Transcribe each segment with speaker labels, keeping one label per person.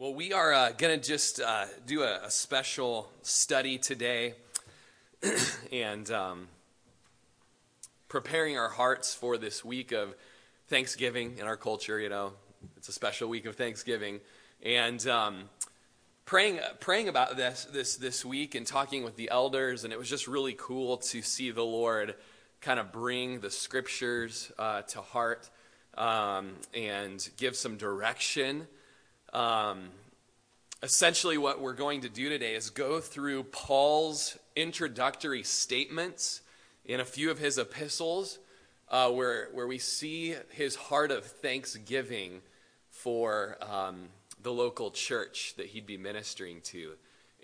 Speaker 1: Well, we are uh, going to just uh, do a, a, special study today and um, preparing our hearts for this week of Thanksgiving in our culture. You know, it's a special week of Thanksgiving. And um, praying, praying about this, this this week and talking with the elders, and it was just really cool to see the Lord kind of bring the scriptures uh, to heart um, and give some direction. Um, essentially, what we're going to do today is go through Paul's introductory statements in a few of his epistles, uh, where, where we see his heart of thanksgiving for um, the local church that he'd be ministering to.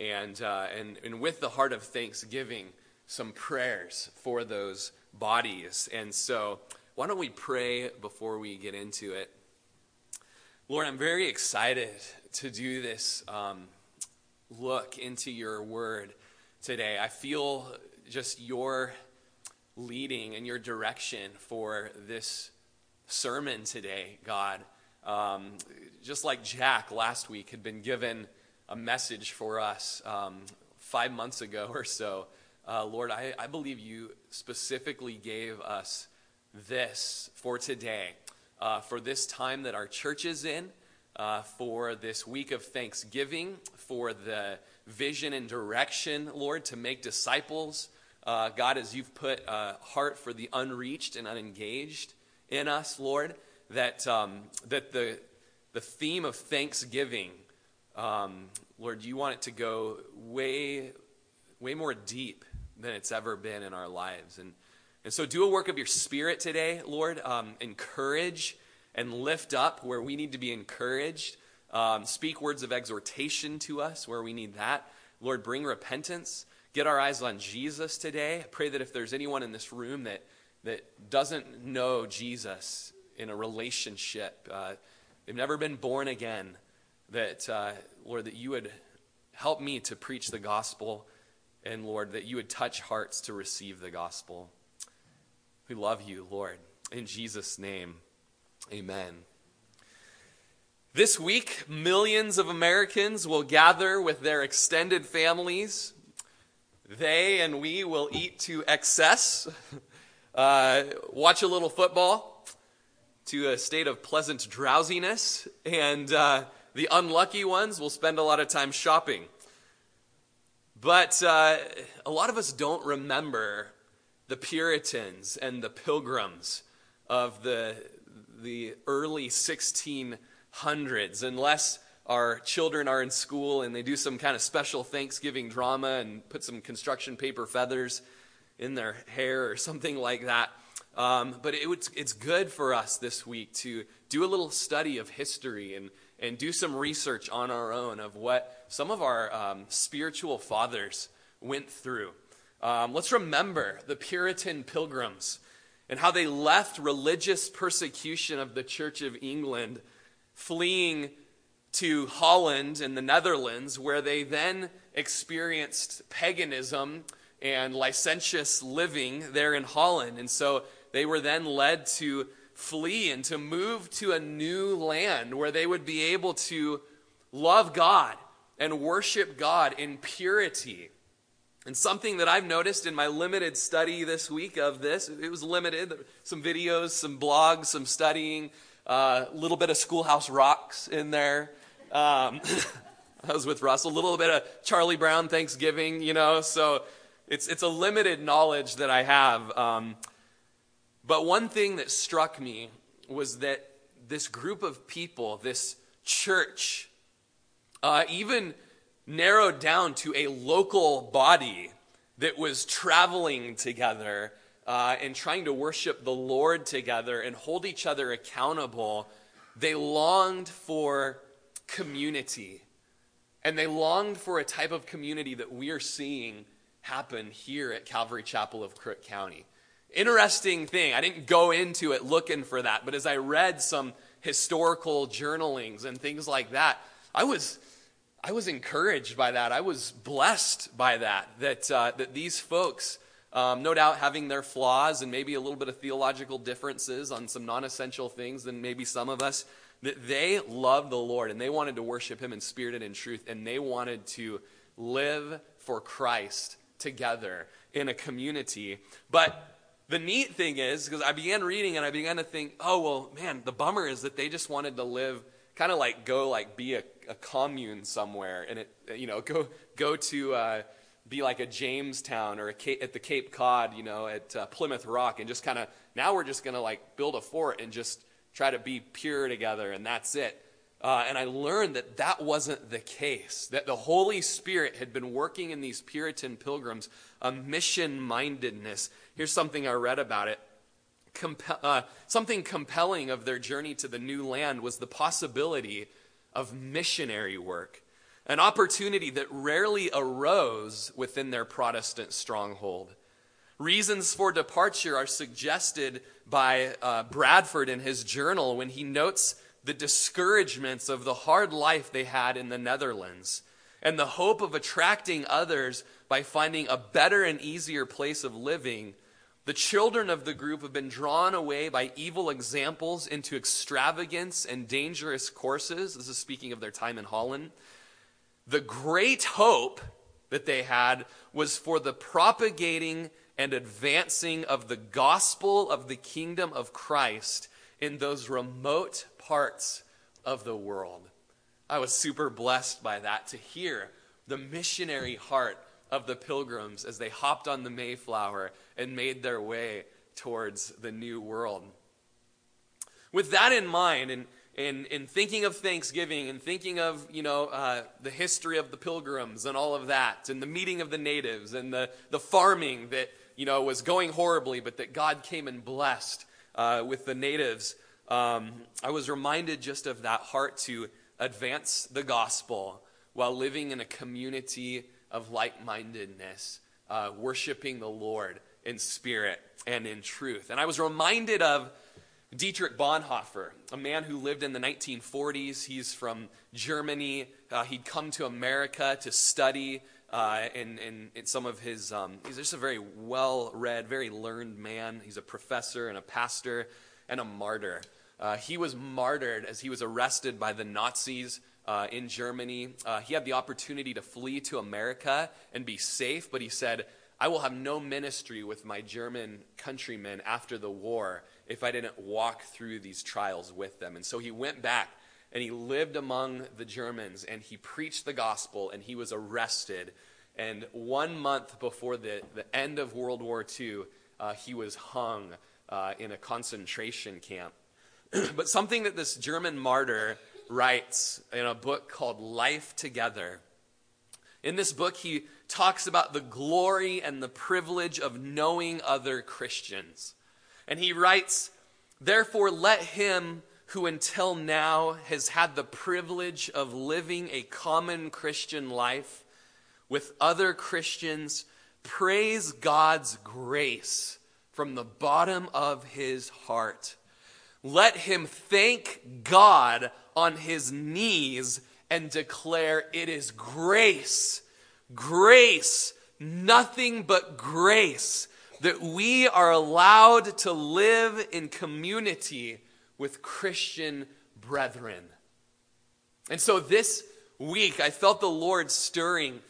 Speaker 1: And, uh, and, and with the heart of thanksgiving, some prayers for those bodies. And so, why don't we pray before we get into it? Lord, I'm very excited to do this um, look into your word today. I feel just your leading and your direction for this sermon today, God. Um, just like Jack last week had been given a message for us um, five months ago or so, uh, Lord, I, I believe you specifically gave us this for today uh, for this time that our church is in, uh, for this week of Thanksgiving, for the vision and direction, Lord, to make disciples. Uh, God, as you've put a heart for the unreached and unengaged in us, Lord, that, um, that the, the theme of Thanksgiving, um, Lord, you want it to go way, way more deep than it's ever been in our lives. And and so, do a work of your spirit today, Lord. Um, encourage and lift up where we need to be encouraged. Um, speak words of exhortation to us where we need that. Lord, bring repentance. Get our eyes on Jesus today. I pray that if there's anyone in this room that, that doesn't know Jesus in a relationship, uh, they've never been born again, that, uh, Lord, that you would help me to preach the gospel, and Lord, that you would touch hearts to receive the gospel. We love you, Lord. In Jesus' name, amen. This week, millions of Americans will gather with their extended families. They and we will eat to excess, uh, watch a little football to a state of pleasant drowsiness, and uh, the unlucky ones will spend a lot of time shopping. But uh, a lot of us don't remember the Puritans and the Pilgrims of the, the early 1600s, unless our children are in school and they do some kind of special Thanksgiving drama and put some construction paper feathers in their hair or something like that. Um, but it, it's good for us this week to do a little study of history and, and do some research on our own of what some of our um, spiritual fathers went through. Um, let's remember the Puritan pilgrims and how they left religious persecution of the Church of England, fleeing to Holland and the Netherlands, where they then experienced paganism and licentious living there in Holland. And so they were then led to flee and to move to a new land where they would be able to love God and worship God in purity and something that I've noticed in my limited study this week of this, it was limited. Some videos, some blogs, some studying, a uh, little bit of Schoolhouse Rocks in there. Um, I was with Russell, a little bit of Charlie Brown Thanksgiving, you know, so it's, it's a limited knowledge that I have. Um, but one thing that struck me was that this group of people, this church, uh, even narrowed down to a local body that was traveling together uh, and trying to worship the Lord together and hold each other accountable, they longed for community. And they longed for a type of community that we are seeing happen here at Calvary Chapel of Crook County. Interesting thing. I didn't go into it looking for that, but as I read some historical journalings and things like that, I was I was encouraged by that. I was blessed by that, that, uh, that these folks, um, no doubt having their flaws and maybe a little bit of theological differences on some non essential things than maybe some of us that they loved the Lord and they wanted to worship Him in spirit and in truth, and they wanted to live for Christ together in a community. But the neat thing is, because I began reading and I began to think, oh, well, man, the bummer is that they just wanted to live kind of like go like be a, a, commune somewhere and it you know go go to uh, be like a Jamestown or a Cape, at the Cape Cod you know at uh, Plymouth Rock and just kind of now we're just going to like build a fort and just try to be pure together and that's it uh, and I learned that that wasn't the case, that the Holy Spirit had been working in these Puritan pilgrims a mission mindedness. Here's something I read about it. Uh, something compelling of their journey to the new land was the possibility of missionary work, an opportunity that rarely arose within their Protestant stronghold. Reasons for departure are suggested by uh, Bradford in his journal when he notes the discouragements of the hard life they had in the Netherlands and the hope of attracting others by finding a better and easier place of living, the children of the group have been drawn away by evil examples into extravagance and dangerous courses. This is speaking of their time in Holland. The great hope that they had was for the propagating and advancing of the gospel of the kingdom of Christ in those remote parts of the world. I was super blessed by that to hear the missionary heart of the pilgrims as they hopped on the Mayflower and made their way towards the new world. With that in mind, and in, in thinking of Thanksgiving and thinking of, you know, uh, the history of the pilgrims and all of that, and the meeting of the natives and the, the farming that, you know, was going horribly, but that God came and blessed uh, with the natives, um, I was reminded just of that heart to advance the gospel while living in a community of like mindedness, uh, worshiping the Lord in spirit and in truth. And I was reminded of Dietrich Bonhoeffer, a man who lived in the 1940s. He's from Germany. Uh, he'd come to America to study. Uh, and, and, and, some of his, um, he's just a very well read, very learned man. He's a professor and a pastor and a martyr. Uh, he was martyred as he was arrested by the Nazis uh, in Germany. Uh, he had the opportunity to flee to America and be safe, but he said, I will have no ministry with my German countrymen after the war if I didn't walk through these trials with them. And so he went back and he lived among the Germans and he preached the gospel and he was arrested. And one month before the, the end of World War II, uh, he was hung uh, in a concentration camp. but something that this German martyr writes in a book called Life Together. In this book, he talks about the glory and the privilege of knowing other Christians. And he writes, Therefore, let him who until now has had the privilege of living a common Christian life with other Christians praise God's grace from the bottom of his heart let him thank God on his knees and declare, It is grace, grace, nothing but grace, that we are allowed to live in community with Christian brethren. And so this week, I felt the Lord stirring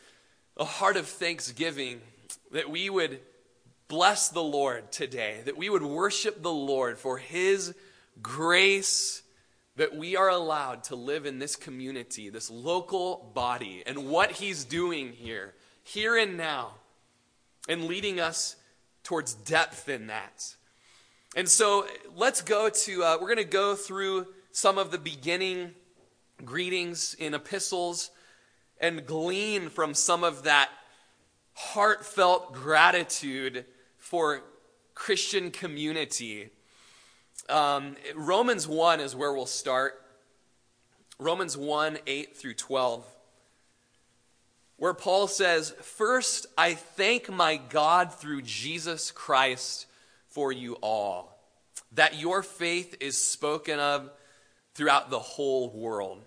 Speaker 1: a heart of thanksgiving that we would bless the Lord today, that we would worship the Lord for his grace that we are allowed to live in this community, this local body, and what He's doing here, here and now, and leading us towards depth in that. And so let's go to, uh, we're going to go through some of the beginning greetings in epistles and glean from some of that heartfelt gratitude for Christian community um, Romans 1 is where we'll start. Romans 1 8 through 12, where Paul says, First, I thank my God through Jesus Christ for you all, that your faith is spoken of throughout the whole world.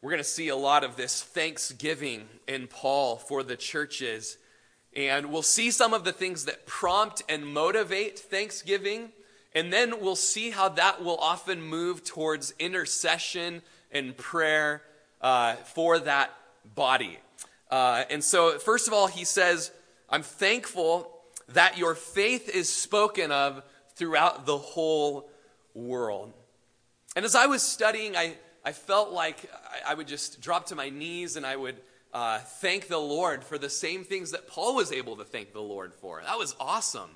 Speaker 1: We're going to see a lot of this thanksgiving in Paul for the churches and we'll see some of the things that prompt and motivate thanksgiving And then we'll see how that will often move towards intercession and prayer uh, for that body. Uh, and so, first of all, he says, I'm thankful that your faith is spoken of throughout the whole world. And as I was studying, I, I felt like I, I would just drop to my knees and I would uh, thank the Lord for the same things that Paul was able to thank the Lord for. That was awesome.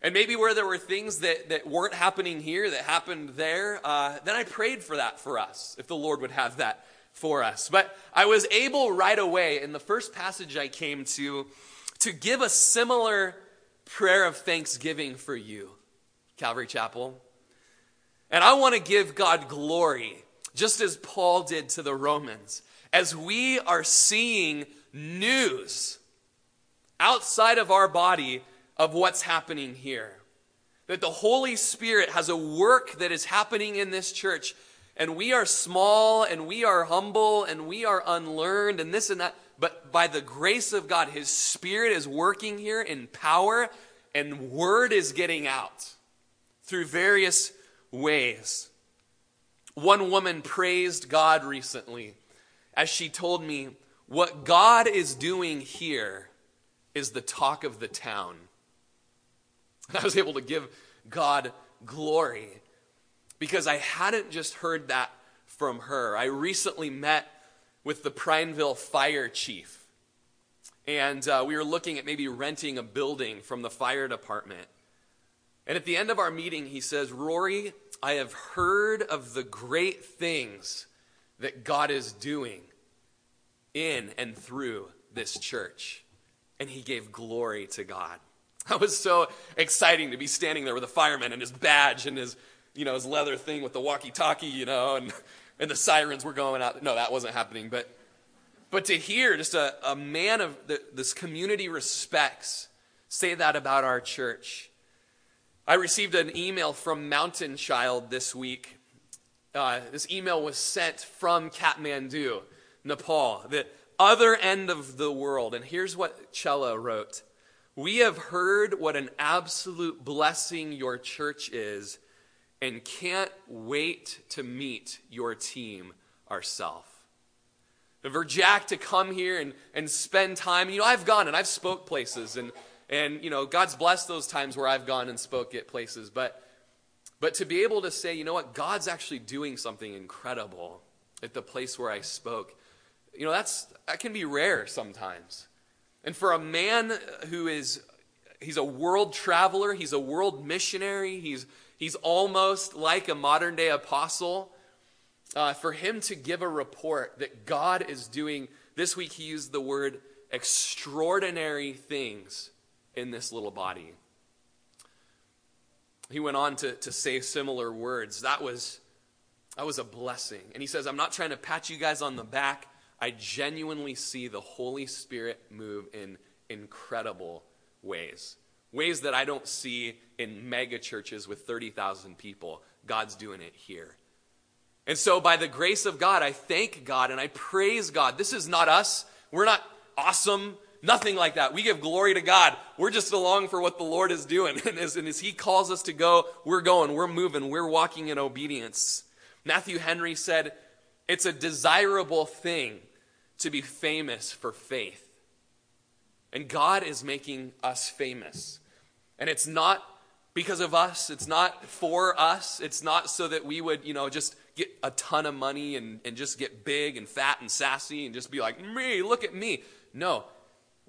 Speaker 1: And maybe where there were things that, that weren't happening here, that happened there, uh, then I prayed for that for us, if the Lord would have that for us. But I was able right away, in the first passage I came to, to give a similar prayer of thanksgiving for you, Calvary Chapel. And I want to give God glory, just as Paul did to the Romans, as we are seeing news outside of our body of what's happening here. That the Holy Spirit has a work that is happening in this church, and we are small, and we are humble, and we are unlearned, and this and that. But by the grace of God, His Spirit is working here in power, and word is getting out through various ways. One woman praised God recently as she told me, What God is doing here is the talk of the town. And I was able to give God glory because I hadn't just heard that from her. I recently met with the Prineville fire chief, and uh, we were looking at maybe renting a building from the fire department. And at the end of our meeting, he says, Rory, I have heard of the great things that God is doing in and through this church. And he gave glory to God. That was so exciting to be standing there with a fireman and his badge and his, you know, his leather thing with the walkie-talkie, you know, and, and the sirens were going out. No, that wasn't happening. But, but to hear just a, a man of the, this community respects say that about our church. I received an email from Mountain Child this week. Uh, this email was sent from Kathmandu, Nepal, the other end of the world. And here's what Chella wrote we have heard what an absolute blessing your church is and can't wait to meet your team ourselves. For Jack to come here and, and spend time, you know, I've gone and I've spoke places and, and, you know, God's blessed those times where I've gone and spoke at places. But, but to be able to say, you know what, God's actually doing something incredible at the place where I spoke, you know, that's, that can be rare sometimes. And for a man who is, he's a world traveler, he's a world missionary, he's, he's almost like a modern day apostle. Uh, for him to give a report that God is doing, this week he used the word extraordinary things in this little body. He went on to, to say similar words. That was, that was a blessing. And he says, I'm not trying to pat you guys on the back. I genuinely see the Holy Spirit move in incredible ways. Ways that I don't see in mega churches with 30,000 people. God's doing it here. And so, by the grace of God, I thank God and I praise God. This is not us. We're not awesome. Nothing like that. We give glory to God. We're just along for what the Lord is doing. And as, and as He calls us to go, we're going, we're moving, we're walking in obedience. Matthew Henry said, It's a desirable thing to be famous for faith. And God is making us famous. And it's not because of us, it's not for us, it's not so that we would, you know, just get a ton of money and, and just get big and fat and sassy and just be like, me, look at me. No,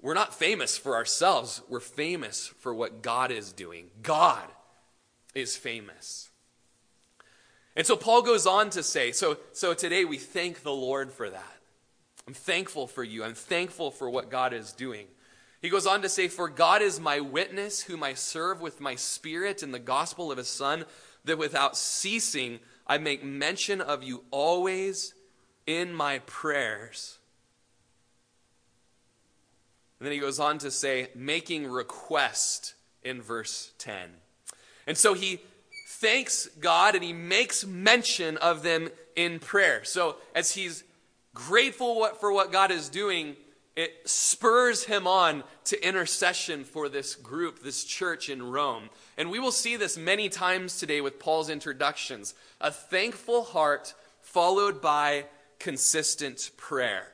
Speaker 1: we're not famous for ourselves. We're famous for what God is doing. God is famous. And so Paul goes on to say, so, so today we thank the Lord for that. I'm thankful for you. I'm thankful for what God is doing. He goes on to say, For God is my witness, whom I serve with my spirit in the gospel of his Son, that without ceasing I make mention of you always in my prayers. And then he goes on to say, making request in verse 10. And so he thanks God and he makes mention of them in prayer. So as he's grateful for what God is doing, it spurs him on to intercession for this group, this church in Rome. And we will see this many times today with Paul's introductions. A thankful heart followed by consistent prayer.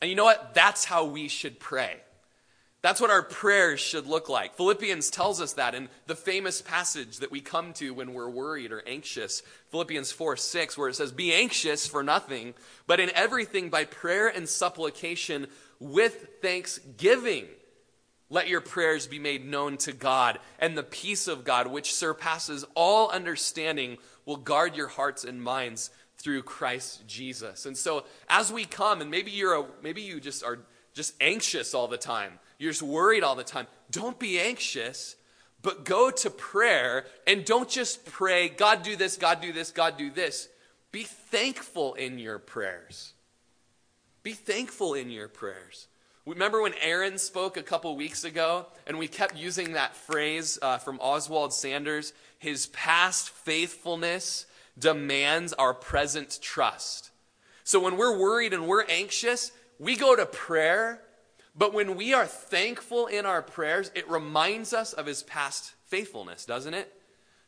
Speaker 1: And you know what? That's how we should pray. That's what our prayers should look like. Philippians tells us that in the famous passage that we come to when we're worried or anxious. Philippians 4 6, where it says, Be anxious for nothing, but in everything by prayer and supplication with thanksgiving. Let your prayers be made known to God, and the peace of God, which surpasses all understanding, will guard your hearts and minds through Christ Jesus. And so, as we come, and maybe you're a, maybe you just are just anxious all the time you're just worried all the time. Don't be anxious, but go to prayer and don't just pray, God do this, God do this, God do this. Be thankful in your prayers. Be thankful in your prayers. Remember when Aaron spoke a couple weeks ago, and we kept using that phrase uh, from Oswald Sanders his past faithfulness demands our present trust. So when we're worried and we're anxious, we go to prayer but when we are thankful in our prayers, it reminds us of his past faithfulness, doesn't it?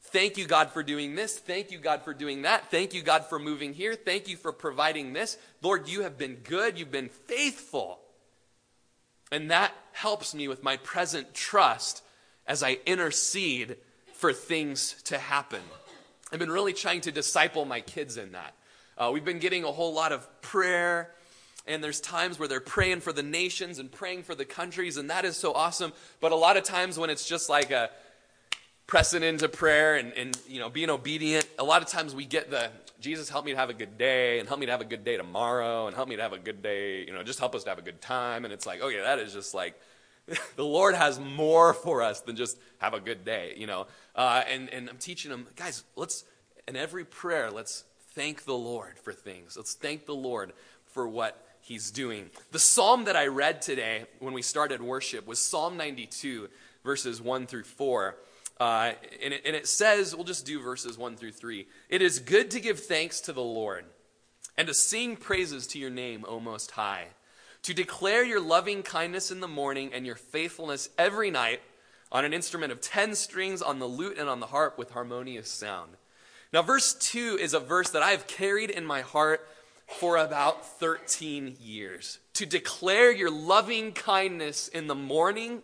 Speaker 1: Thank you, God, for doing this. Thank you, God, for doing that. Thank you, God, for moving here. Thank you for providing this. Lord, you have been good. You've been faithful. And that helps me with my present trust as I intercede for things to happen. I've been really trying to disciple my kids in that. Uh, we've been getting a whole lot of prayer and there's times where they're praying for the nations and praying for the countries, and that is so awesome. But a lot of times when it's just like a pressing into prayer and, and you know being obedient, a lot of times we get the Jesus help me to have a good day and help me to have a good day tomorrow and help me to have a good day, you know, just help us to have a good time. And it's like, okay, that is just like the Lord has more for us than just have a good day, you know. Uh, and, and I'm teaching them, guys, let's, in every prayer, let's thank the Lord for things. Let's thank the Lord for what he's doing. The psalm that I read today when we started worship was Psalm 92, verses 1 through 4. Uh, and, it, and it says, we'll just do verses 1 through 3. It is good to give thanks to the Lord and to sing praises to your name, O Most High, to declare your loving kindness in the morning and your faithfulness every night on an instrument of 10 strings, on the lute and on the harp with harmonious sound. Now, verse 2 is a verse that I've carried in my heart for about 13 years to declare your loving kindness in the morning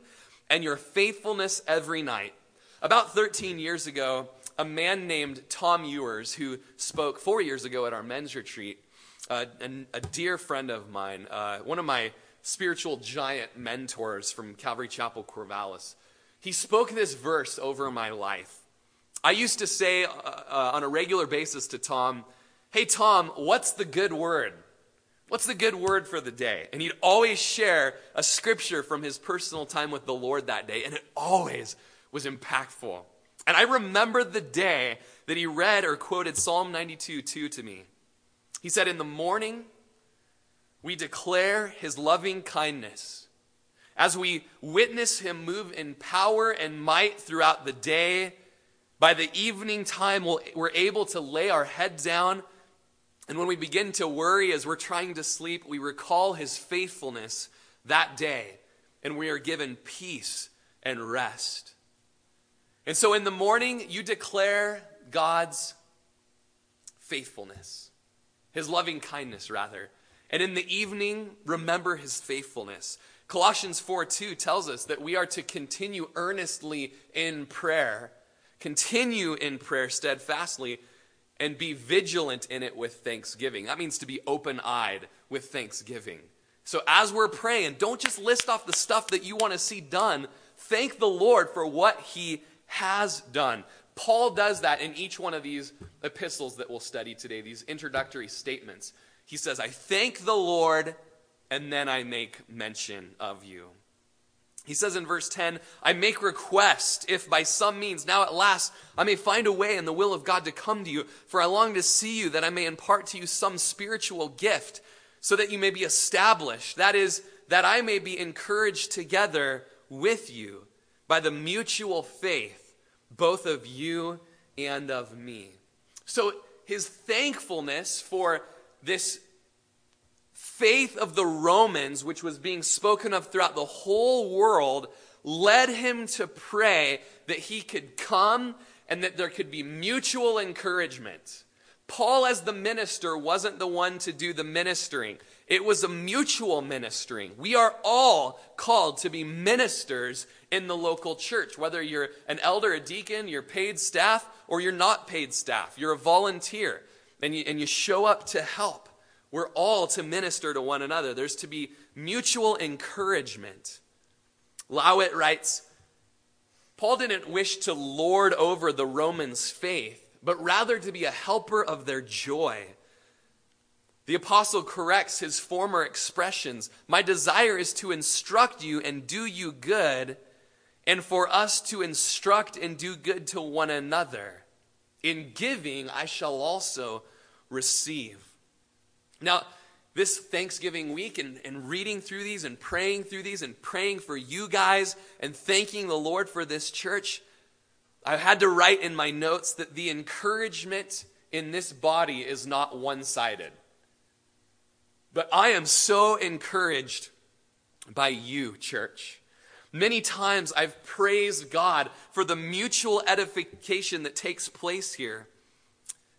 Speaker 1: and your faithfulness every night. About 13 years ago, a man named Tom Ewers, who spoke four years ago at our men's retreat, uh, and a dear friend of mine, uh, one of my spiritual giant mentors from Calvary Chapel Corvallis, he spoke this verse over my life. I used to say uh, uh on a regular basis to Tom, Hey, Tom, what's the good word? What's the good word for the day? And he'd always share a scripture from his personal time with the Lord that day, and it always was impactful. And I remember the day that he read or quoted Psalm 92 2 to me. He said, In the morning, we declare his loving kindness. As we witness him move in power and might throughout the day, by the evening time, we're able to lay our head down and when we begin to worry as we're trying to sleep, we recall his faithfulness that day, and we are given peace and rest. And so in the morning, you declare God's faithfulness, his loving kindness, rather. And in the evening, remember his faithfulness. Colossians 4 2 tells us that we are to continue earnestly in prayer, continue in prayer steadfastly and be vigilant in it with thanksgiving. That means to be open eyed with thanksgiving. So as we're praying, don't just list off the stuff that you want to see done. Thank the Lord for what he has done. Paul does that in each one of these epistles that we'll study today, these introductory statements. He says, I thank the Lord, and then I make mention of you. He says in verse 10, I make request if by some means, now at last, I may find a way in the will of God to come to you, for I long to see you, that I may impart to you some spiritual gift, so that you may be established. That is, that I may be encouraged together with you by the mutual faith, both of you and of me. So his thankfulness for this faith of the Romans, which was being spoken of throughout the whole world, led him to pray that he could come and that there could be mutual encouragement. Paul, as the minister, wasn't the one to do the ministering. It was a mutual ministering. We are all called to be ministers in the local church, whether you're an elder, a deacon, you're paid staff, or you're not paid staff. You're a volunteer and you, and you show up to help. We're all to minister to one another. There's to be mutual encouragement. Lowit writes Paul didn't wish to lord over the Romans' faith, but rather to be a helper of their joy. The apostle corrects his former expressions. My desire is to instruct you and do you good, and for us to instruct and do good to one another. In giving, I shall also receive. Now, this Thanksgiving week and, and reading through these and praying through these and praying for you guys and thanking the Lord for this church, I had to write in my notes that the encouragement in this body is not one sided. But I am so encouraged by you, church. Many times I've praised God for the mutual edification that takes place here.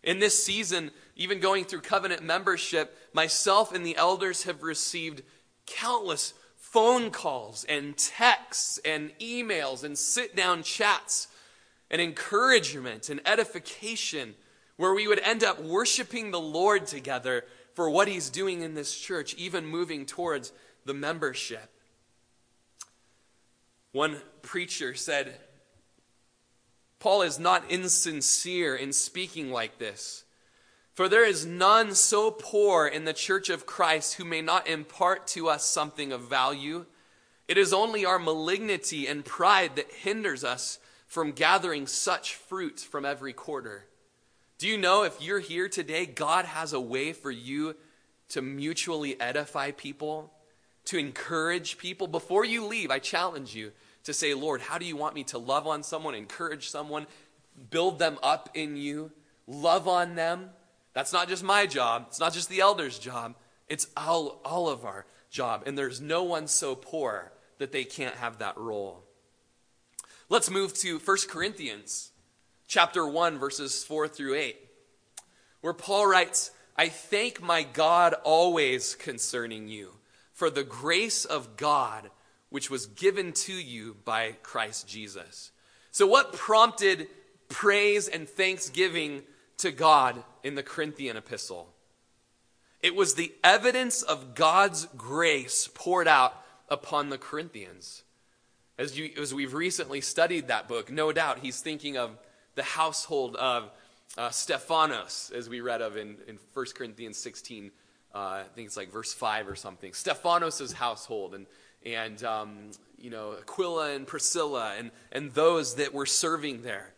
Speaker 1: In this season, even going through covenant membership, myself and the elders have received countless phone calls and texts and emails and sit down chats and encouragement and edification where we would end up worshiping the Lord together for what He's doing in this church, even moving towards the membership. One preacher said, Paul is not insincere in speaking like this. For there is none so poor in the church of Christ who may not impart to us something of value. It is only our malignity and pride that hinders us from gathering such fruit from every quarter. Do you know if you're here today, God has a way for you to mutually edify people, to encourage people? Before you leave, I challenge you to say, Lord, how do you want me to love on someone, encourage someone, build them up in you, love on them? That's not just my job. It's not just the elder's job. It's all, all of our job. And there's no one so poor that they can't have that role. Let's move to 1 Corinthians chapter 1 verses 4 through 8 where Paul writes, "I thank my God always concerning you for the grace of God which was given to you by Christ Jesus." So what prompted praise and thanksgiving to God in the Corinthian epistle. It was the evidence of God's grace poured out upon the Corinthians. As, you, as we've recently studied that book, no doubt he's thinking of the household of uh, Stephanos, as we read of in, in 1 Corinthians 16, uh, I think it's like verse 5 or something. Stephanos' household and, and um, you know, Aquila and Priscilla and, and those that were serving there.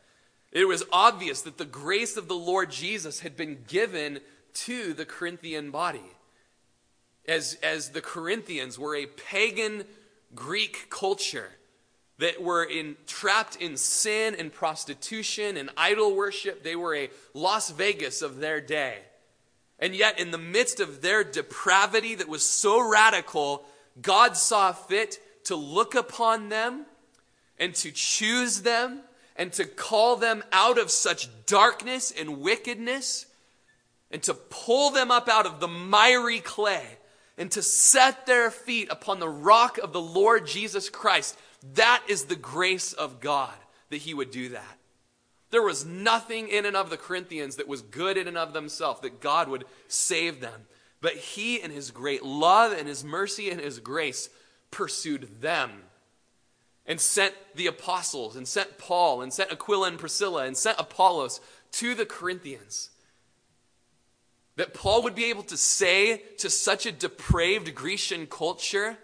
Speaker 1: It was obvious that the grace of the Lord Jesus had been given to the Corinthian body. As, as the Corinthians were a pagan Greek culture that were in, trapped in sin and prostitution and idol worship, they were a Las Vegas of their day. And yet, in the midst of their depravity that was so radical, God saw fit to look upon them and to choose them and to call them out of such darkness and wickedness and to pull them up out of the miry clay and to set their feet upon the rock of the Lord Jesus Christ. That is the grace of God that He would do that. There was nothing in and of the Corinthians that was good in and of themselves, that God would save them. But He, in His great love and His mercy and His grace, pursued them and sent the apostles and sent Paul and sent Aquila and Priscilla and sent Apollos to the Corinthians. That Paul would be able to say to such a depraved Grecian culture,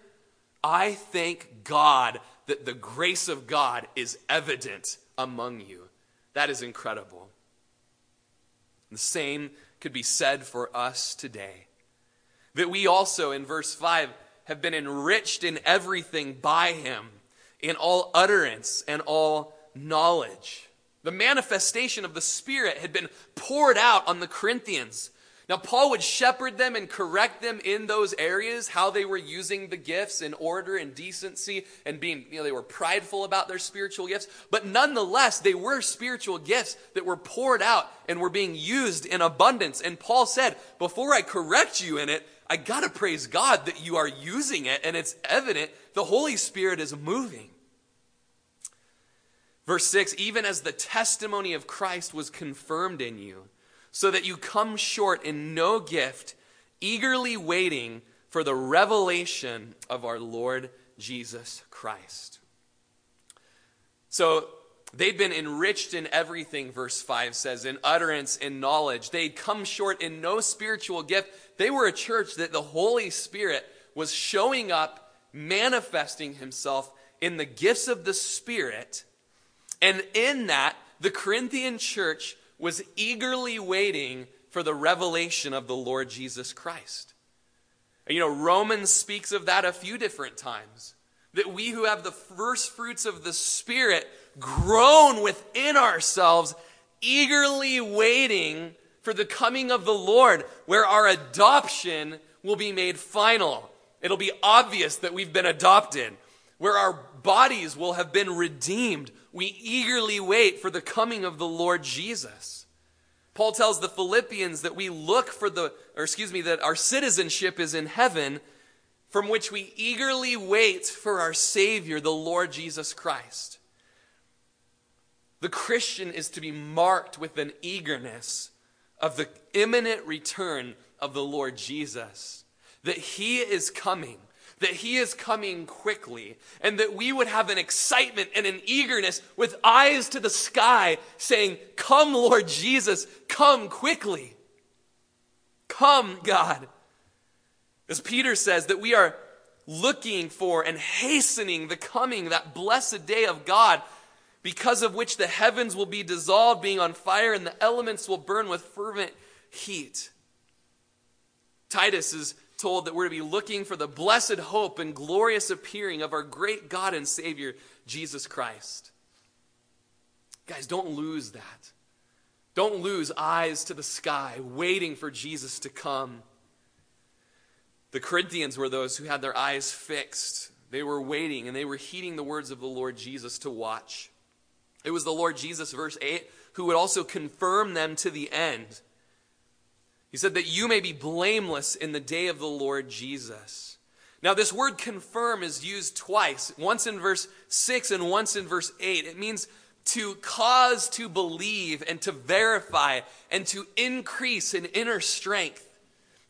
Speaker 1: I thank God that the grace of God is evident among you. That is incredible. The same could be said for us today. That we also, in verse 5, have been enriched in everything by him in all utterance and all knowledge. The manifestation of the Spirit had been poured out on the Corinthians. Now, Paul would shepherd them and correct them in those areas, how they were using the gifts in order and decency and being, you know, they were prideful about their spiritual gifts. But nonetheless, they were spiritual gifts that were poured out and were being used in abundance. And Paul said, before I correct you in it, I gotta praise God that you are using it and it's evident the Holy Spirit is moving. Verse 6 Even as the testimony of Christ was confirmed in you, so that you come short in no gift, eagerly waiting for the revelation of our Lord Jesus Christ. So they'd been enriched in everything, verse 5 says, in utterance, in knowledge. They'd come short in no spiritual gift. They were a church that the Holy Spirit was showing up, manifesting himself in the gifts of the Spirit. And in that, the Corinthian church was eagerly waiting for the revelation of the Lord Jesus Christ. You know, Romans speaks of that a few different times. That we who have the first fruits of the Spirit groan within ourselves, eagerly waiting for the coming of the Lord, where our adoption will be made final. It'll be obvious that we've been adopted, where our bodies will have been redeemed, we eagerly wait for the coming of the Lord Jesus. Paul tells the Philippians that we look for the, or excuse me, that our citizenship is in heaven, from which we eagerly wait for our Savior, the Lord Jesus Christ. The Christian is to be marked with an eagerness of the imminent return of the Lord Jesus, that He is coming that he is coming quickly, and that we would have an excitement and an eagerness with eyes to the sky, saying, Come, Lord Jesus, come quickly. Come, God. As Peter says, that we are looking for and hastening the coming, that blessed day of God, because of which the heavens will be dissolved, being on fire, and the elements will burn with fervent heat. Titus is told that we're to be looking for the blessed hope and glorious appearing of our great God and Savior, Jesus Christ. Guys, don't lose that. Don't lose eyes to the sky, waiting for Jesus to come. The Corinthians were those who had their eyes fixed. They were waiting and they were heeding the words of the Lord Jesus to watch. It was the Lord Jesus, verse 8, who would also confirm them to the end. He said that you may be blameless in the day of the Lord Jesus. Now, this word confirm is used twice, once in verse 6 and once in verse 8. It means to cause to believe and to verify and to increase in inner strength.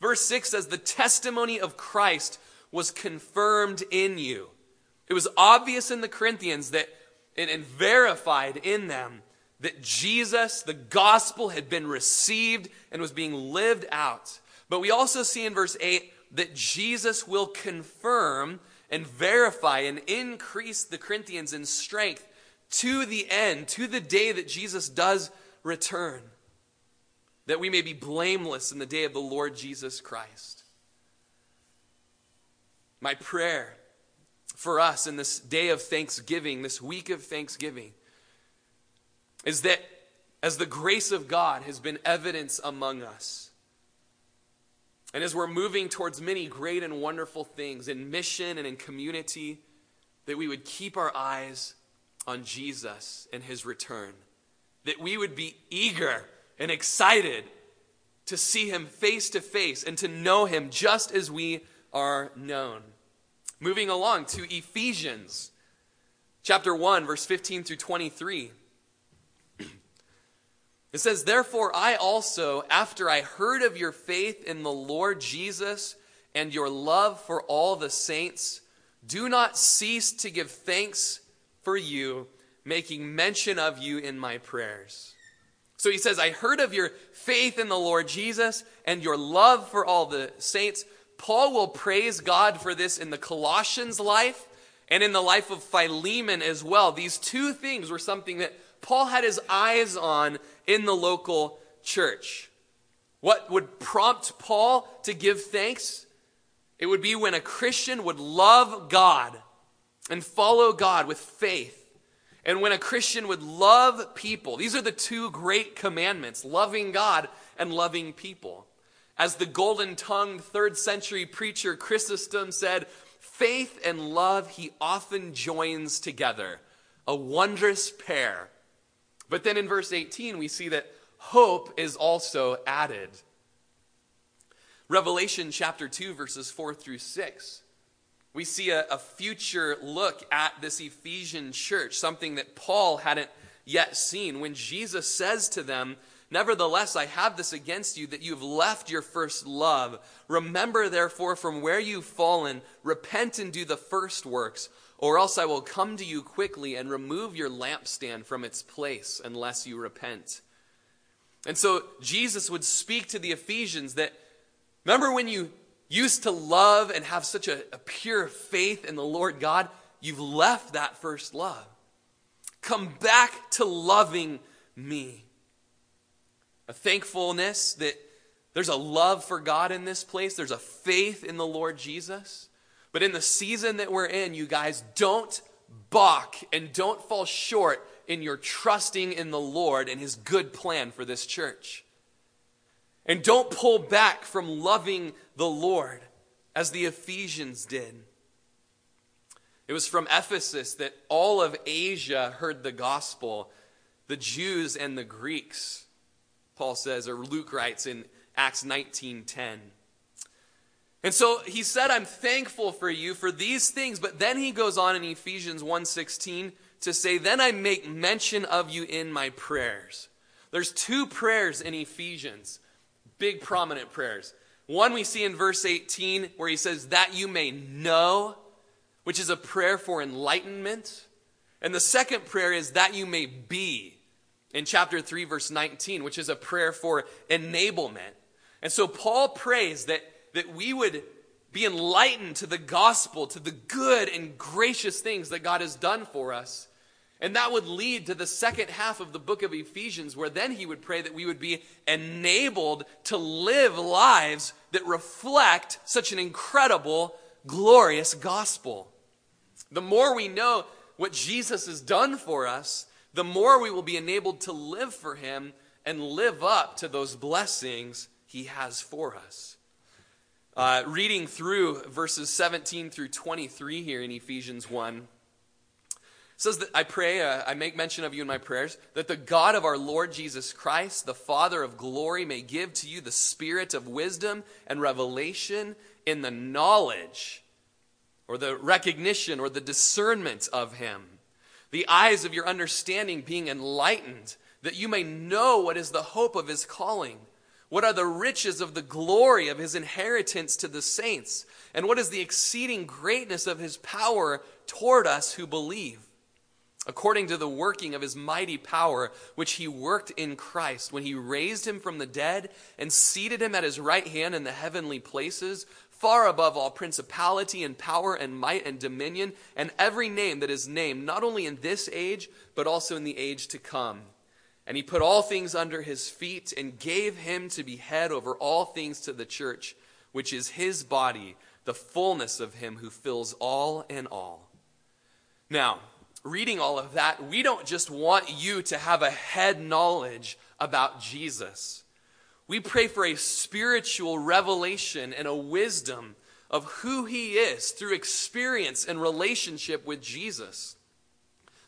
Speaker 1: Verse 6 says, The testimony of Christ was confirmed in you. It was obvious in the Corinthians that, and, and verified in them that Jesus, the gospel, had been received and was being lived out. But we also see in verse 8 that Jesus will confirm and verify and increase the Corinthians in strength to the end, to the day that Jesus does return, that we may be blameless in the day of the Lord Jesus Christ. My prayer for us in this day of thanksgiving, this week of thanksgiving, is that as the grace of God has been evidence among us, and as we're moving towards many great and wonderful things in mission and in community, that we would keep our eyes on Jesus and his return. That we would be eager and excited to see him face to face and to know him just as we are known. Moving along to Ephesians chapter 1, verse 15 through 23. It says, Therefore, I also, after I heard of your faith in the Lord Jesus and your love for all the saints, do not cease to give thanks for you, making mention of you in my prayers. So he says, I heard of your faith in the Lord Jesus and your love for all the saints. Paul will praise God for this in the Colossians life and in the life of Philemon as well. These two things were something that Paul had his eyes on in the local church. What would prompt Paul to give thanks? It would be when a Christian would love God and follow God with faith. And when a Christian would love people. These are the two great commandments loving God and loving people. As the golden tongued third century preacher Chrysostom said, faith and love he often joins together, a wondrous pair. But then in verse 18, we see that hope is also added. Revelation chapter 2, verses 4 through 6. We see a, a, future look at this Ephesian church, something that Paul hadn't yet seen. When Jesus says to them, Nevertheless, I have this against you that you've left your first love. Remember, therefore, from where you've fallen, repent and do the first works, or else I will come to you quickly and remove your lampstand from its place unless you repent. And so Jesus would speak to the Ephesians that, remember when you used to love and have such a, a pure faith in the Lord God? You've left that first love. Come back to loving me a thankfulness that there's a love for God in this place, there's a faith in the Lord Jesus. But in the season that we're in, you guys, don't balk and don't fall short in your trusting in the Lord and His good plan for this church. And don't pull back from loving the Lord as the Ephesians did. It was from Ephesus that all of Asia heard the gospel, the Jews and the Greeks. Paul says, or Luke writes in Acts 19:10. And so he said, I'm thankful for you for these things, but then he goes on in Ephesians 1:16 to say, Then I make mention of you in my prayers. There's two prayers in Ephesians, big prominent prayers. One we see in verse 18 where he says, That you may know, which is a prayer for enlightenment. And the second prayer is that you may be, in chapter 3, verse 19, which is a prayer for enablement. And so Paul prays that, that we would be enlightened to the gospel, to the good and gracious things that God has done for us. And that would lead to the second half of the book of Ephesians, where then he would pray that we would be enabled to live lives that reflect such an incredible, glorious gospel. The more we know what Jesus has done for us, the more we will be enabled to live for Him and live up to those blessings He has for us. Uh, reading through verses 17 through 23 here in Ephesians 1 says that I pray, uh, I make mention of you in my prayers, that the God of our Lord Jesus Christ, the Father of glory, may give to you the spirit of wisdom and revelation in the knowledge or the recognition or the discernment of Him. The eyes of your understanding being enlightened, that you may know what is the hope of his calling, what are the riches of the glory of his inheritance to the saints, and what is the exceeding greatness of his power toward us who believe. According to the working of his mighty power, which he worked in Christ, when he raised him from the dead and seated him at his right hand in the heavenly places, far above all principality and power and might and dominion and every name that is named, not only in this age, but also in the age to come. And he put all things under his feet and gave him to be head over all things to the church, which is his body, the fullness of him who fills all in all. Now, reading all of that, we don't just want you to have a head knowledge about Jesus. We pray for a spiritual revelation and a wisdom of who he is through experience and relationship with Jesus.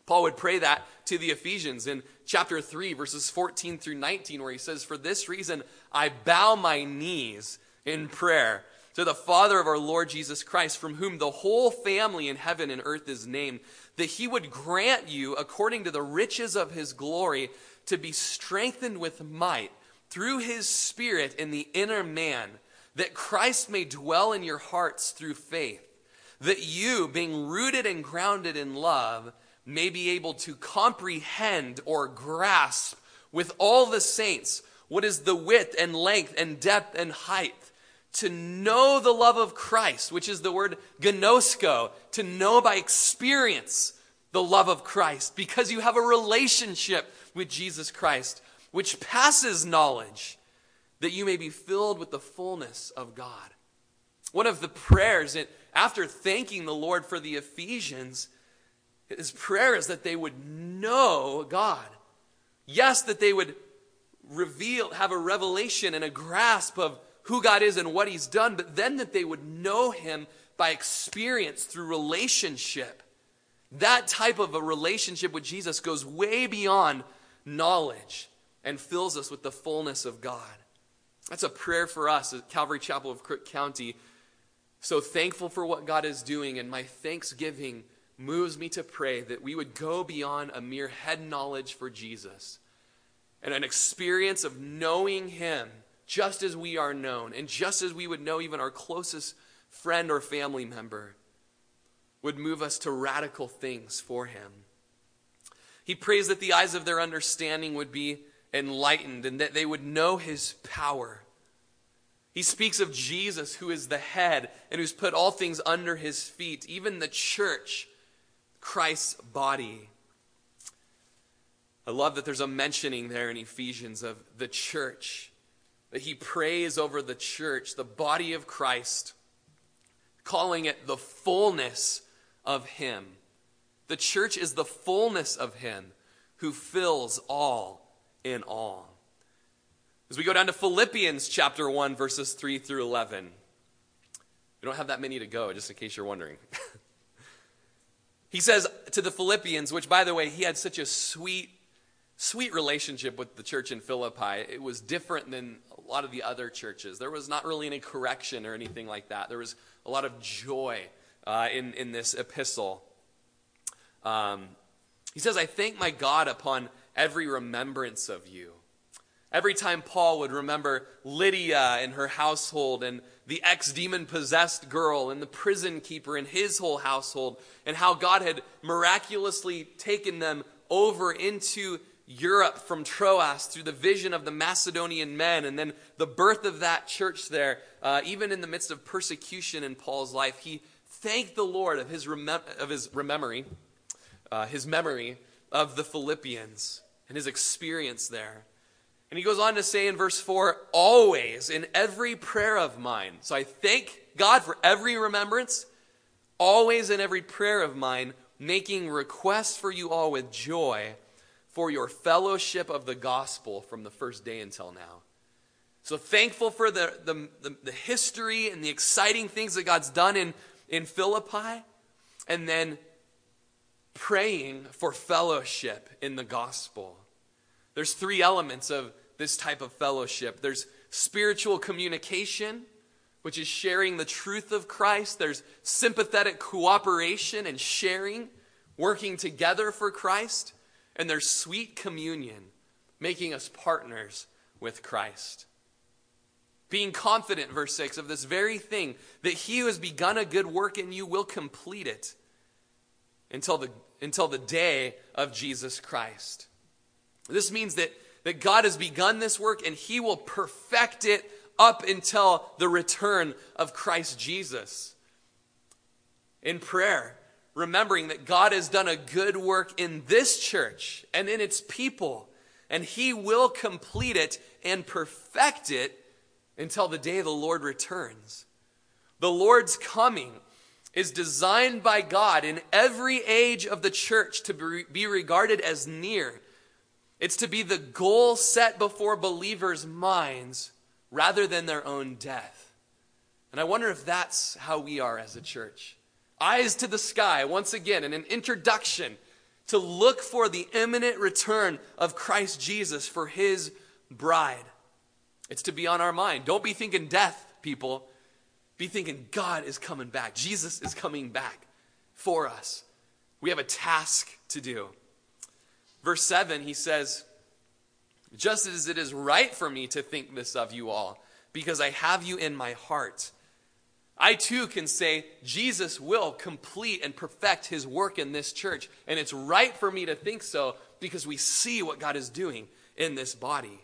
Speaker 1: Paul would pray that to the Ephesians in chapter 3, verses 14 through 19, where he says, For this reason I bow my knees in prayer to the Father of our Lord Jesus Christ, from whom the whole family in heaven and earth is named, that he would grant you, according to the riches of his glory, to be strengthened with might through his Spirit in the inner man, that Christ may dwell in your hearts through faith, that you, being rooted and grounded in love, may be able to comprehend or grasp with all the saints what is the width and length and depth and height, to know the love of Christ, which is the word gnosko, to know by experience the love of Christ, because you have a relationship with Jesus Christ which passes knowledge, that you may be filled with the fullness of God. One of the prayers, after thanking the Lord for the Ephesians, his prayer is that they would know God. Yes, that they would reveal, have a revelation and a grasp of who God is and what He's done, but then that they would know Him by experience through relationship. That type of a relationship with Jesus goes way beyond knowledge and fills us with the fullness of God. That's a prayer for us at Calvary Chapel of Crook County. So thankful for what God is doing, and my thanksgiving moves me to pray that we would go beyond a mere head knowledge for Jesus and an experience of knowing Him just as we are known, and just as we would know even our closest friend or family member, would move us to radical things for Him. He prays that the eyes of their understanding would be enlightened and that they would know his power. He speaks of Jesus, who is the head and who's put all things under his feet, even the church, Christ's body. I love that there's a mentioning there in Ephesians of the church, that he prays over the church, the body of Christ, calling it the fullness of him. The church is the fullness of him who fills all in all. As we go down to Philippians chapter 1, verses 3 through 11. We don't have that many to go, just in case you're wondering. he says to the Philippians, which, by the way, he had such a sweet, sweet relationship with the church in Philippi. It was different than a lot of the other churches. There was not really any correction or anything like that. There was a lot of joy uh, in, in this epistle. Um, he says, I thank my God upon every remembrance of you. Every time Paul would remember Lydia and her household, and the ex demon possessed girl, and the prison keeper and his whole household, and how God had miraculously taken them over into Europe from Troas through the vision of the Macedonian men, and then the birth of that church there, uh, even in the midst of persecution in Paul's life, he thanked the Lord of his, remem- of his memory, uh, his memory of the Philippians and his experience there. And he goes on to say in verse 4 always in every prayer of mine. So I thank God for every remembrance, always in every prayer of mine, making requests for you all with joy for your fellowship of the gospel from the first day until now. So thankful for the, the, the, the history and the exciting things that God's done in, in Philippi, and then praying for fellowship in the gospel. There's three elements of this type of fellowship there's spiritual communication, which is sharing the truth of Christ, there's sympathetic cooperation and sharing, working together for Christ, and there's sweet communion, making us partners with Christ. Being confident, verse 6, of this very thing, that he who has begun a good work in you will complete it until the, until the day of Jesus Christ. This means that, that God has begun this work and he will perfect it up until the return of Christ Jesus. In prayer, remembering that God has done a good work in this church and in its people, and he will complete it and perfect it until the day the Lord returns. The Lord's coming is designed by God in every age of the church to be regarded as near. It's to be the goal set before believers' minds rather than their own death. And I wonder if that's how we are as a church. Eyes to the sky, once again, in an introduction to look for the imminent return of Christ Jesus for his bride. It's to be on our mind. Don't be thinking death, people. Be thinking God is coming back. Jesus is coming back for us. We have a task to do. Verse 7, he says, Just as it is right for me to think this of you all, because I have you in my heart. I too can say Jesus will complete and perfect his work in this church. And it's right for me to think so because we see what God is doing in this body.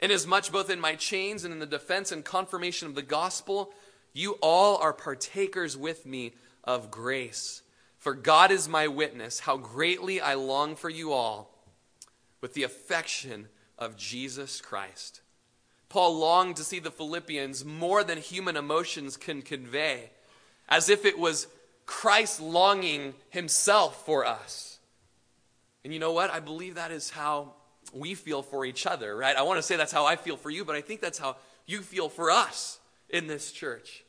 Speaker 1: Inasmuch, both in my chains and in the defense and confirmation of the gospel, you all are partakers with me of grace. For God is my witness, how greatly I long for you all with the affection of Jesus Christ. Paul longed to see the Philippians more than human emotions can convey, as if it was Christ longing himself for us. And you know what? I believe that is how we feel for each other, right? I want to say that's how I feel for you, but I think that's how you feel for us in this church.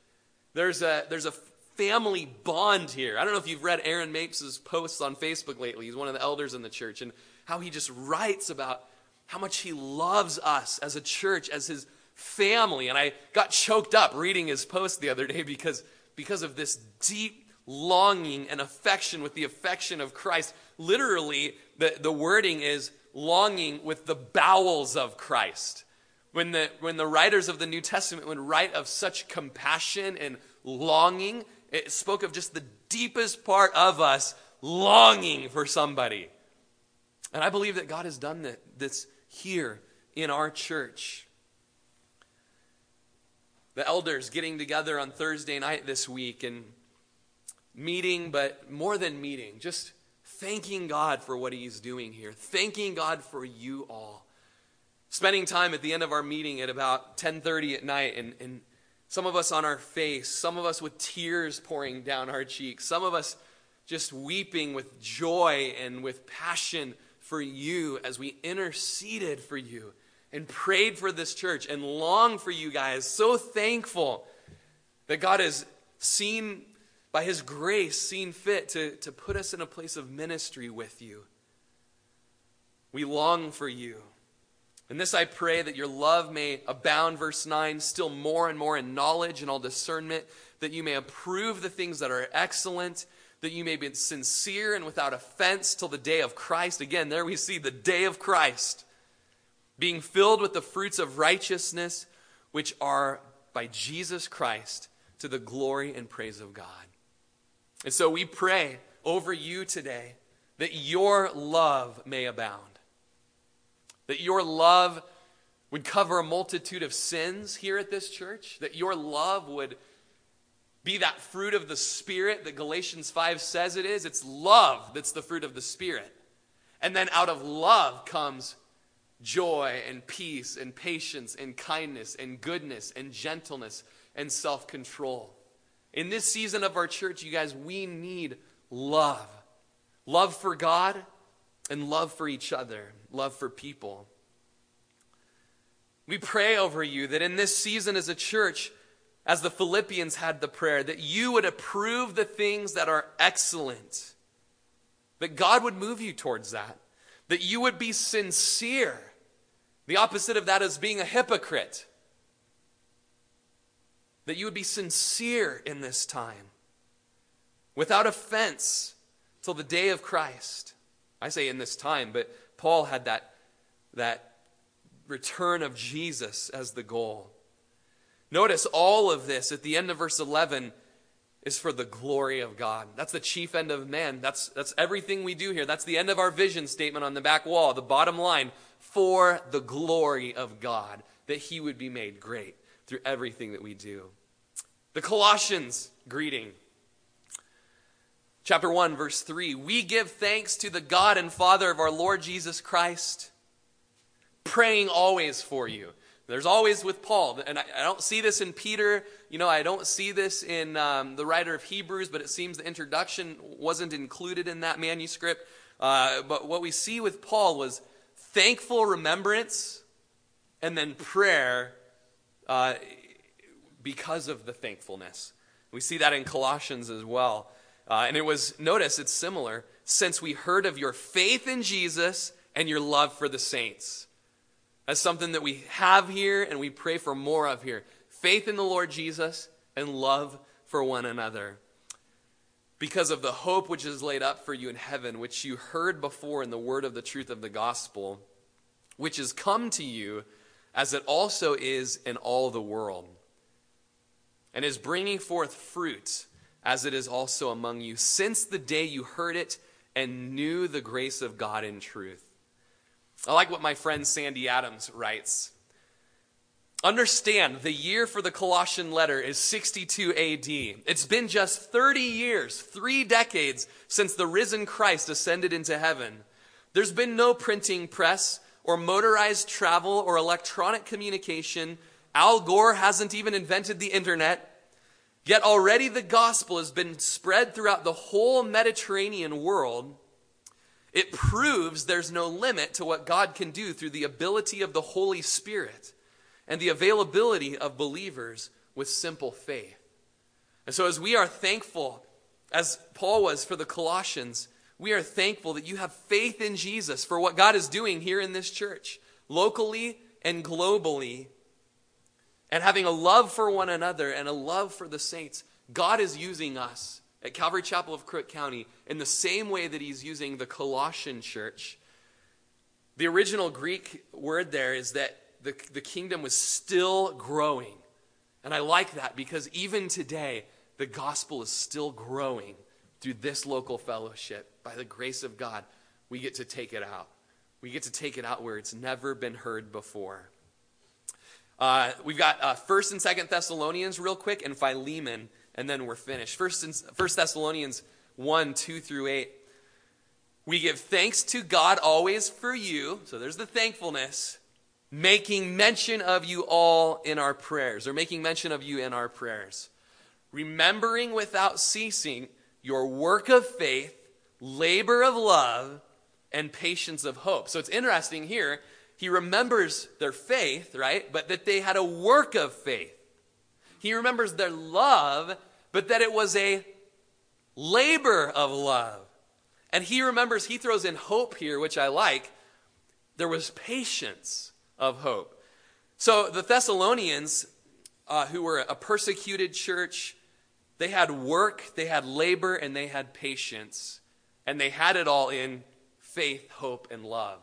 Speaker 1: There's a, there's a family bond here. I don't know if you've read Aaron Mapes' posts on Facebook lately. He's one of the elders in the church, and how he just writes about how much he loves us as a church, as his family. And I got choked up reading his post the other day because, because of this deep longing and affection with the affection of Christ. Literally, the, the wording is longing with the bowels of Christ. When the, when the writers of the New Testament would write of such compassion and longing, it spoke of just the deepest part of us longing for somebody. And I believe that God has done this here in our church. The elders getting together on Thursday night this week and meeting, but more than meeting, just thanking God for what He's doing here, thanking God for you all spending time at the end of our meeting at about 10.30 at night and, and some of us on our face some of us with tears pouring down our cheeks some of us just weeping with joy and with passion for you as we interceded for you and prayed for this church and longed for you guys. So thankful that god has seen by his grace seen fit to, to put us in a place of ministry with you. We long for you and this I pray that your love may abound, verse 9, still more and more in knowledge and all discernment, that you may approve the things that are excellent, that you may be sincere and without offense till the day of Christ. Again, there we see the day of Christ, being filled with the fruits of righteousness, which are by Jesus Christ to the glory and praise of God. And so we pray over you today that your love may abound that your love would cover a multitude of sins here at this church, that your love would be that fruit of the Spirit that Galatians 5 says it is. It's love that's the fruit of the Spirit. And then out of love comes joy and peace and patience and kindness and goodness and gentleness and self control. In this season of our church, you guys, we need love love for God and love for each other love for people. We pray over you that in this season as a church, as the Philippians had the prayer, that you would approve the things that are excellent, that God would move you towards that, that you would be sincere. The opposite of that is being a hypocrite. That you would be sincere in this time, without offense, till the day of Christ. I say in this time, but Paul had that, that return of Jesus as the goal. Notice all of this at the end of verse 11 is for the glory of God. That's the chief end of man. That's, that's everything we do here. That's the end of our vision statement on the back wall, the bottom line for the glory of God, that he would be made great through everything that we do. The Colossians greeting. Chapter 1, verse 3 We give thanks to the God and Father of our Lord Jesus Christ, praying always for you. There's always with Paul, and I, I don't see this in Peter. You know, I don't see this in um, the writer of Hebrews, but it seems the introduction wasn't included in that manuscript. Uh, but what we see with Paul was thankful remembrance and then prayer uh, because of the thankfulness. We see that in Colossians as well. Uh, and it was, notice it's similar, since we heard of your faith in Jesus and your love for the saints. That's something that we have here and we pray for more of here. Faith in the Lord Jesus and love for one another. Because of the hope which is laid up for you in heaven, which you heard before in the word of the truth of the gospel, which has come to you as it also is in all the world, and is bringing forth fruit as it is also among you, since the day you heard it and knew the grace of God in truth. I like what my friend Sandy Adams writes. Understand, the year for the Colossian letter is 62 AD. It's been just 30 years, three decades, since the risen Christ ascended into heaven. There's been no printing press or motorized travel or electronic communication. Al Gore hasn't even invented the internet. Yet already the gospel has been spread throughout the whole Mediterranean world. It proves there's no limit to what God can do through the ability of the Holy Spirit. and the availability of believers with simple faith. And so, as we are thankful, as Paul was for the Colossians, we are thankful that you have faith in Jesus for what God is doing here in this church, locally and globally, and having a love for one another and a love for the saints. God is using us at Calvary Chapel of Crook County in the same way that He's using the Colossian church. The original Greek word there is that the, the kingdom was still growing. And I like that because even today, the gospel is still growing through this local fellowship. By the grace of God, we get to take it out. We get to take it out where it's never been heard before. Uh, we've got uh, First and Second Thessalonians real quick, and Philemon, and then we're finished. First, and, First Thessalonians one two through eight. We give thanks to God always for you. So there's the thankfulness making mention of you all in our prayers, or making mention of you in our prayers. Remembering without ceasing your work of faith, labor of love, and patience of hope. So it's interesting here. He remembers their faith, right? But that they had a work of faith. He remembers their love, but that it was a labor of love. And he remembers, he throws in hope here, which I like. There was patience of hope. So the Thessalonians, uh, who were a persecuted church, they had work, they had labor, and they had patience. And they had it all in faith, hope, and love.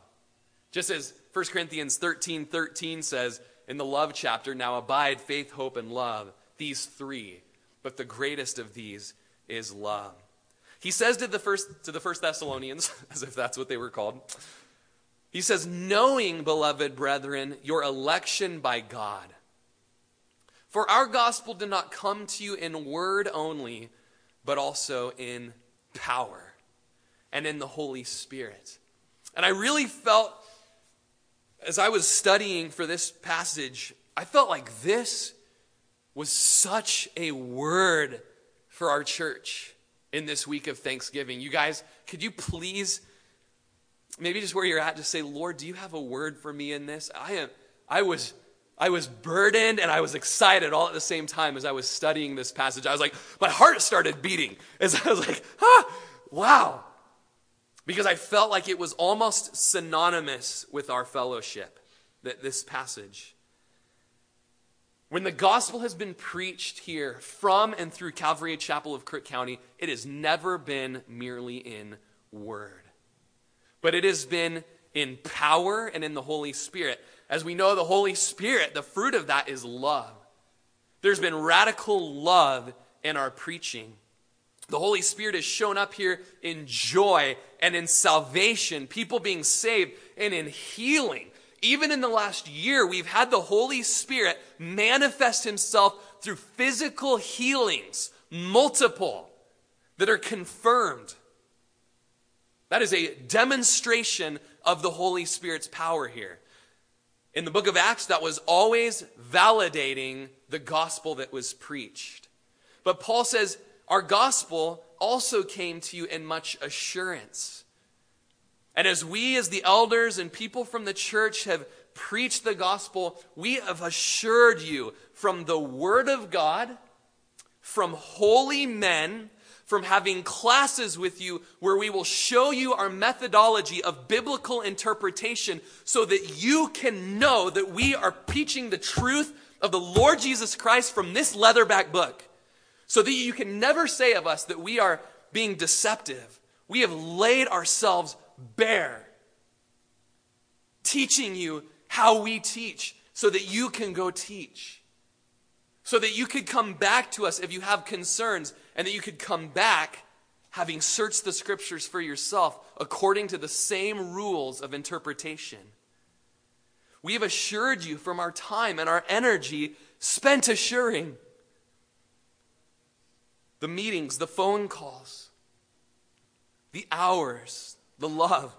Speaker 1: Just as 1 Corinthians 13 13 says in the love chapter, now abide faith, hope, and love, these three. But the greatest of these is love. He says to the first, to the first Thessalonians, as if that's what they were called, he says, Knowing, beloved brethren, your election by God. For our gospel did not come to you in word only, but also in power and in the Holy Spirit. And I really felt, as I was studying for this passage, I felt like this was such a word for our church in this week of Thanksgiving. You guys, could you please maybe just where you're at, just say, Lord, do you have a word for me in this? I am, I was, I was burdened and I was excited all at the same time as I was studying this passage. I was like, my heart started beating as I was like, ah, wow. Because I felt like it was almost synonymous with our fellowship, that this passage. When the gospel has been preached here from and through Calvary Chapel of Crook County, it has never been merely in word but it has been in power and in the Holy Spirit. As we know, the Holy Spirit, the fruit of that is love. There's been radical love in our preaching. The Holy Spirit has shown up here in joy and in salvation, people being saved, and in healing. Even in the last year, we've had the Holy Spirit manifest Himself through physical healings, multiple, that are confirmed. That is a demonstration of the Holy Spirit's power here. In the book of Acts, that was always validating the gospel that was preached. But Paul says, Our gospel also came to you in much assurance. And as we, as the elders and people from the church, have preached the gospel, we have assured you from the Word of God, from holy men, from having classes with you where we will show you our methodology of biblical interpretation so that you can know that we are preaching the truth of the Lord Jesus Christ from this leatherback book. So that you can never say of us that we are being deceptive. We have laid ourselves bare, teaching you how we teach so that you can go teach. So that you could come back to us if you have concerns and that you could come back having searched the scriptures for yourself according to the same rules of interpretation. We have assured you from our time and our energy spent assuring the meetings, the phone calls, the hours, the love.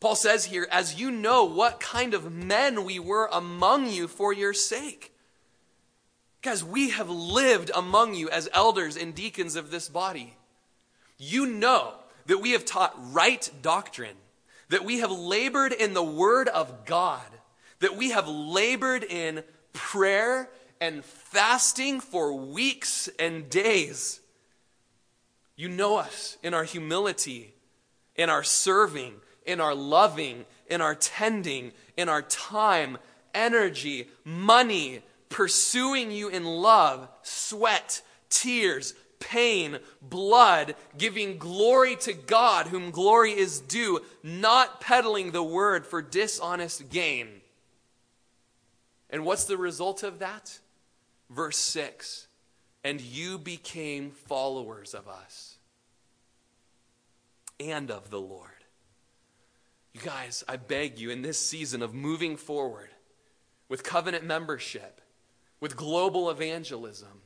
Speaker 1: Paul says here, as you know what kind of men we were among you for your sake. Guys, we have lived among you as elders and deacons of this body. You know that we have taught right doctrine, that we have labored in the Word of God, that we have labored in prayer and fasting for weeks and days. You know us in our humility, in our serving, in our loving, in our tending, in our time, energy, money, pursuing you in love, sweat, tears, pain, blood, giving glory to God, whom glory is due, not peddling the word for dishonest gain. And what's the result of that? Verse 6 And you became followers of us and of the Lord. You guys, I beg you, in this season of moving forward with covenant membership, with global evangelism,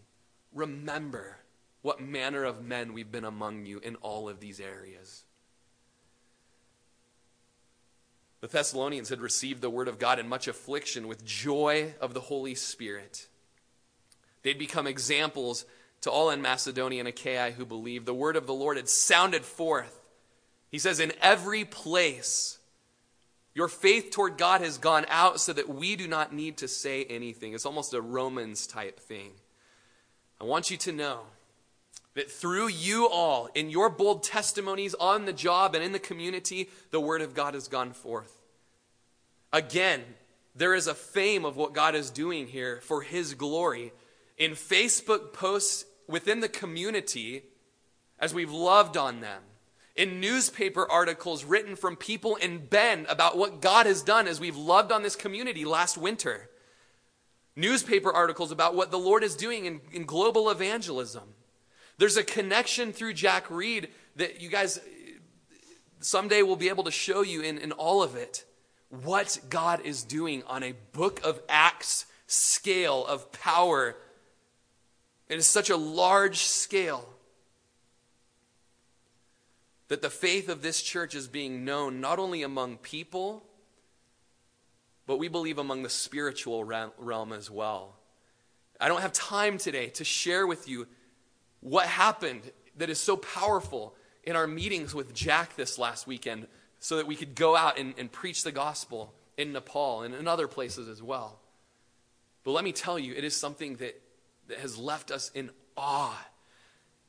Speaker 1: remember what manner of men we've been among you in all of these areas. The Thessalonians had received the word of God in much affliction with joy of the Holy Spirit. They'd become examples to all in Macedonia and Achaia who believed. The word of the Lord had sounded forth. He says, In every place, your faith toward God has gone out so that we do not need to say anything. It's almost a Romans type thing. I want you to know that through you all, in your bold testimonies on the job and in the community, the word of God has gone forth. Again, there is a fame of what God is doing here for his glory. In Facebook posts within the community, as we've loved on them, in newspaper articles written from people in Bend about what God has done as we've loved on this community last winter, newspaper articles about what the Lord is doing in, in global evangelism. There's a connection through Jack Reed that you guys someday will be able to show you in, in all of it what God is doing on a book of Acts scale of power. It is such a large scale that the faith of this church is being known not only among people, but we believe among the spiritual realm as well. I don't have time today to share with you what happened that is so powerful in our meetings with Jack this last weekend so that we could go out and, and preach the gospel in Nepal and in other places as well. But let me tell you, it is something that, that has left us in awe.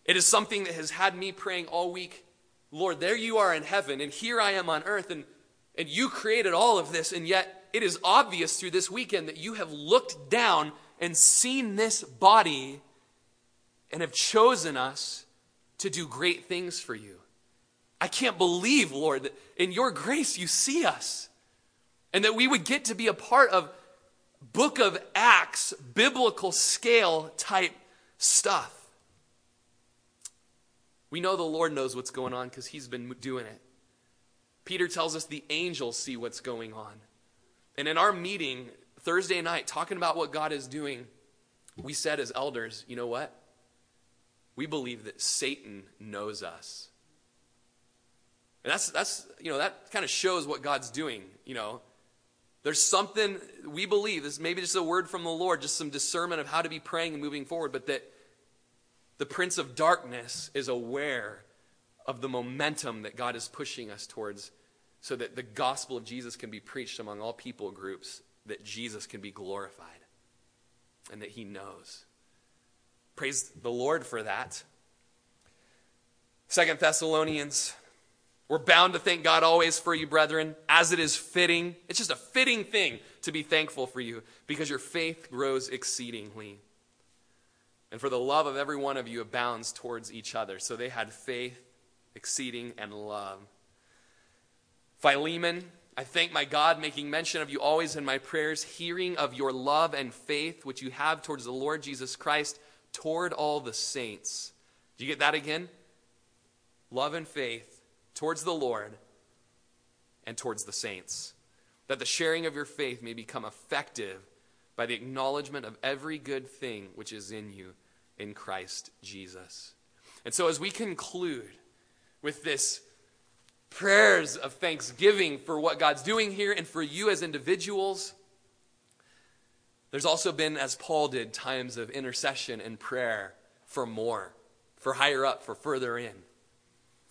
Speaker 1: It is something that has had me praying all week Lord, there you are in heaven, and here I am on earth, and, and you created all of this, and yet it is obvious through this weekend that you have looked down and seen this body and have chosen us to do great things for you. I can't believe, Lord, that in your grace you see us and that we would get to be a part of book of Acts, biblical scale type stuff. We know the Lord knows what's going on because he's been doing it. Peter tells us the angels see what's going on. And in our meeting Thursday night, talking about what God is doing, we said as elders, you know what? We believe that Satan knows us. And that's, that's you know, that kind of shows what God's doing, you know. There's something we believe, this maybe just a word from the Lord, just some discernment of how to be praying and moving forward, but that the prince of darkness is aware of the momentum that God is pushing us towards so that the gospel of Jesus can be preached among all people groups, that Jesus can be glorified, and that he knows. Praise the Lord for that. Second Thessalonians, we're bound to thank God always for you, brethren, as it is fitting. It's just a fitting thing to be thankful for you because your faith grows exceedingly. And for the love of every one of you abounds towards each other. So they had faith, exceeding, and love. Philemon, I thank my God, making mention of you always in my prayers, hearing of your love and faith which you have towards the Lord Jesus Christ, toward all the saints. Do you get that again? Love and faith towards the Lord and towards the saints. That the sharing of your faith may become effective by the acknowledgement of every good thing which is in you in Christ Jesus. And so, as we conclude with this prayers of thanksgiving for what God's doing here and for you as individuals, there's also been, as Paul did, times of intercession and prayer for more, for higher up, for further in.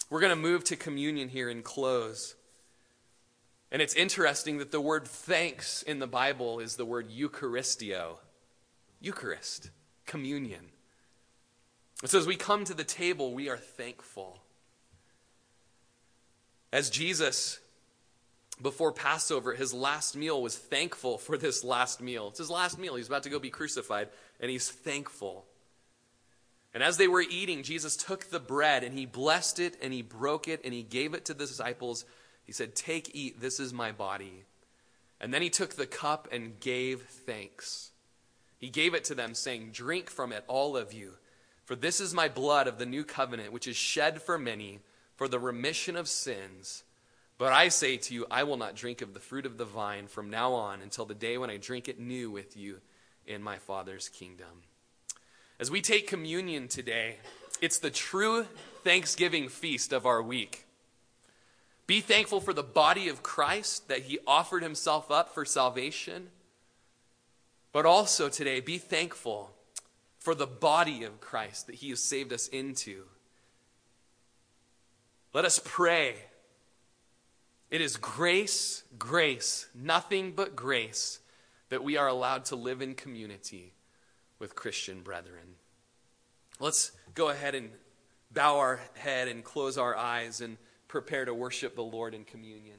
Speaker 1: We're going to move to communion here and close. And it's interesting that the word thanks in the Bible is the word Eucharisteo. Eucharist, communion. So as we come to the table, we are thankful. As Jesus, before Passover, his last meal was thankful for this last meal. It's his last meal. He's about to go be crucified, and he's thankful. And as they were eating, Jesus took the bread and he blessed it and he broke it and he gave it to the disciples. He said, Take, eat, this is my body. And then he took the cup and gave thanks. He gave it to them, saying, Drink from it, all of you, for this is my blood of the new covenant, which is shed for many for the remission of sins. But I say to you, I will not drink of the fruit of the vine from now on until the day when I drink it new with you in my Father's kingdom. As we take communion today, it's the true Thanksgiving feast of our week. Be thankful for the body of Christ that he offered himself up for salvation. But also today, be thankful for the body of Christ that he has saved us into. Let us pray. It is grace, grace, nothing but grace that we are allowed to live in community with Christian brethren. Let's go ahead and bow our head and close our eyes and prepare to worship the Lord in communion.